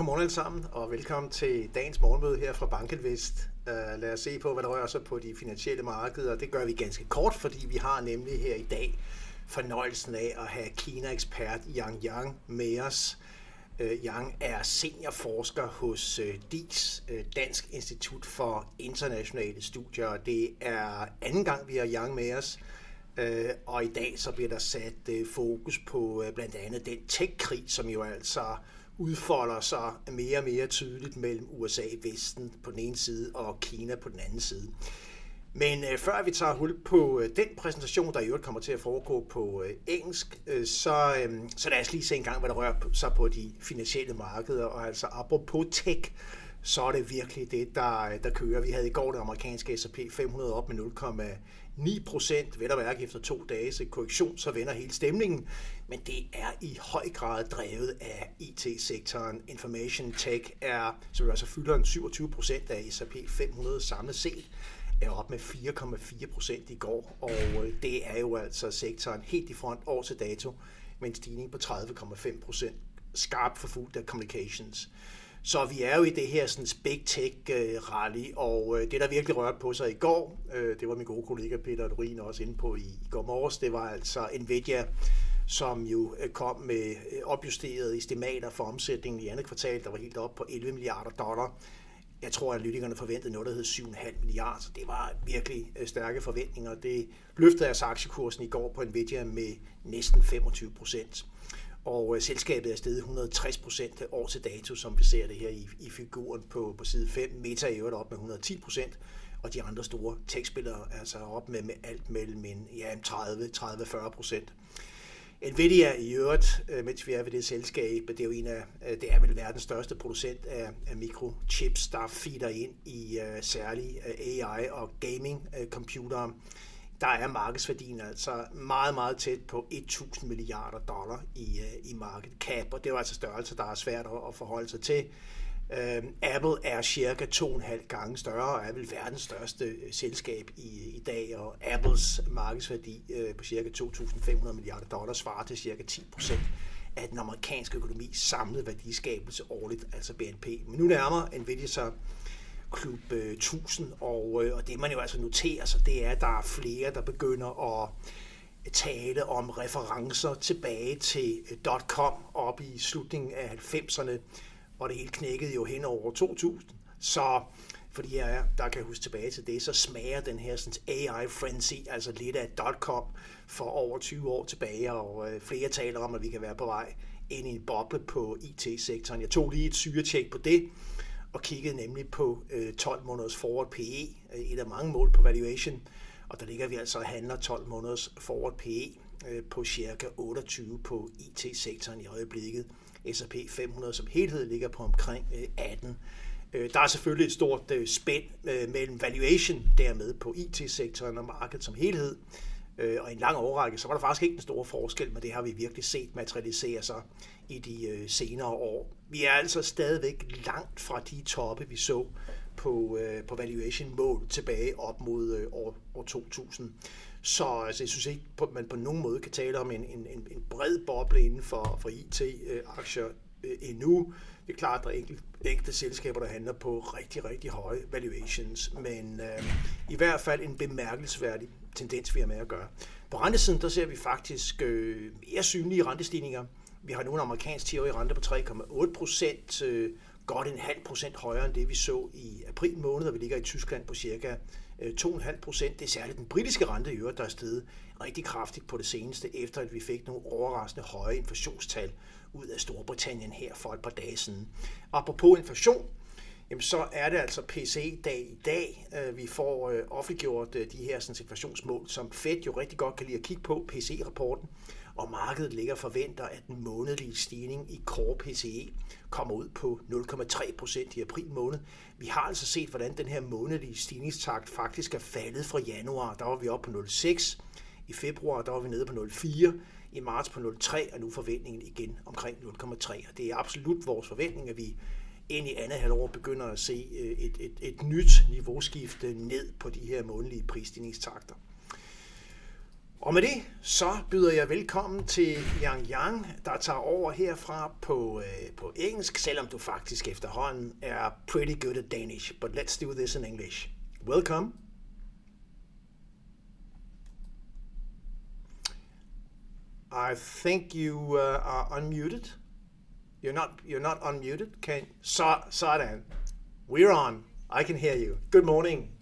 godmorgen alle sammen, og velkommen til dagens morgenmøde her fra Bankelvest. Uh, øh, lad os se på, hvad der rører sig på de finansielle markeder. Det gør vi ganske kort, fordi vi har nemlig her i dag fornøjelsen af at have Kina-ekspert Yang Yang med os. Uh, Yang er seniorforsker hos øh, uh, DIS, Dansk Institut for Internationale Studier. Det er anden gang, vi har Yang med os. Og i dag så bliver der sat fokus på blandt andet den tech-krig, som jo altså udfolder sig mere og mere tydeligt mellem USA i Vesten på den ene side og Kina på den anden side. Men øh, før vi tager hul på øh, den præsentation, der i øvrigt kommer til at foregå på øh, engelsk, øh, så, øh, så lad os lige se en gang, hvad der rører sig på de finansielle markeder. Og altså apropos tech, så er det virkelig det, der, der kører. Vi havde i går det amerikanske S&P 500 op med 0,9 procent, vel at mærke efter to dages korrektion, så vender hele stemningen. Men det er i høj grad drevet af IT-sektoren. Information Tech er, som altså fylder en 27 procent af S&P 500 samlet set, er op med 4,4 procent i går, og øh, det er jo altså sektoren helt i front år til dato, med en stigning på 30,5 procent, skarpt forfulgt af communications. Så vi er jo i det her sådan big tech øh, rally, og øh, det der virkelig rørte på sig i går, øh, det var min gode kollega Peter Lurin også inde på i går morges, det var altså Nvidia, som jo øh, kom med øh, opjusterede estimater for omsætningen i andet kvartal, der var helt op på 11 milliarder dollar. Jeg tror, at analytikerne forventede noget, der hed 7,5 milliarder, så det var virkelig stærke forventninger. Det løftede altså aktiekursen i går på Nvidia med næsten 25 procent og øh, selskabet er steget 160 procent år til dato, som vi ser det her i, i figuren på, på side 5. Meta er øvrigt op med 110 procent, og de andre store tekstspillere er altså op med, med alt mellem en, ja, 30-40 procent. Nvidia i øvrigt, øh, mens vi er ved det selskab, det er jo en af, øh, det er vel verdens største producent af, af mikrochips, der feeder ind i uh, særlig AI og gaming uh, computere der er markedsværdien altså meget, meget tæt på 1.000 milliarder dollar i, øh, i market cap, og det er jo altså størrelse, der er svært at forholde sig til. Øhm, Apple er cirka to og en halv gange større og er vel verdens største øh, selskab i, i dag, og Apples markedsværdi øh, på cirka 2.500 milliarder dollar svarer til cirka 10 procent af den amerikanske økonomi samlede værdiskabelse årligt, altså BNP. Men nu nærmer Nvidia sig Klub 1000, øh, og, øh, og det man jo altså noterer sig, det er, at der er flere, der begynder at tale om referencer tilbage til øh, .com op i slutningen af 90'erne, og det hele knækkede jo hen over 2000. Så fordi jeg der kan huske tilbage til det, så smager den her sådan, AI frenzy, altså lidt af .com for over 20 år tilbage, og øh, flere taler om, at vi kan være på vej ind i en boble på IT-sektoren. Jeg tog lige et syretjek på det, og kiggede nemlig på øh, 12 måneders forward PE, øh, et af mange mål på valuation, og der ligger vi altså og handler 12 måneders forward PE øh, på cirka 28 på IT-sektoren i øjeblikket. S&P 500 som helhed ligger på omkring øh, 18. Øh, der er selvfølgelig et stort øh, spænd øh, mellem valuation dermed på IT-sektoren og markedet som helhed, øh, og i en lang overrække, så var der faktisk ikke den store forskel, men det har vi virkelig set materialisere sig i de øh, senere år. Vi er altså stadigvæk langt fra de toppe, vi så på, øh, på valuation-mål tilbage op mod øh, år, år 2000. Så altså, jeg synes ikke, at man på nogen måde kan tale om en, en, en bred boble inden for, for IT-aktier øh, Øh, endnu. Det er klart, at der er enkelte, enkelte selskaber, der handler på rigtig, rigtig høje valuations, men øh, i hvert fald en bemærkelsesværdig tendens, vi har med at gøre. På rentesiden, der ser vi faktisk øh, mere synlige rentestigninger vi har nu en amerikansk 10-årig rente på 3,8 procent, øh, godt en halv procent højere end det, vi så i april måned, og vi ligger i Tyskland på cirka øh, 2,5 procent. Det er særligt den britiske rente i øvrigt, der er steget rigtig kraftigt på det seneste, efter at vi fik nogle overraskende høje inflationstal ud af Storbritannien her for et par dage siden. Apropos inflation, jamen så er det altså PCE-dag i dag. Øh, vi får øh, offentliggjort de her inflationsmål, som Fed jo rigtig godt kan lide at kigge på, PCE-rapporten og markedet ligger forventer, at den månedlige stigning i core PCE kommer ud på 0,3 procent i april måned. Vi har altså set, hvordan den her månedlige stigningstakt faktisk er faldet fra januar. Der var vi oppe på 0,6. I februar der var vi nede på 0,4. I marts på 0,3, og nu forventningen igen omkring 0,3. Og det er absolut vores forventning, at vi ind i andet halvår begynder at se øh, et, et, et nyt niveauskifte øh, ned på de her månedlige prisstigningstakter. Og med det, så byder jeg velkommen til Yang Yang, der tager over herfra på, øh, på engelsk, selvom du faktisk efterhånden er pretty good at Danish. But let's do this in English. Welcome. I think you uh, are unmuted. You're not. You're not unmuted. Can so, sådan. We're on. I can hear you. Good morning.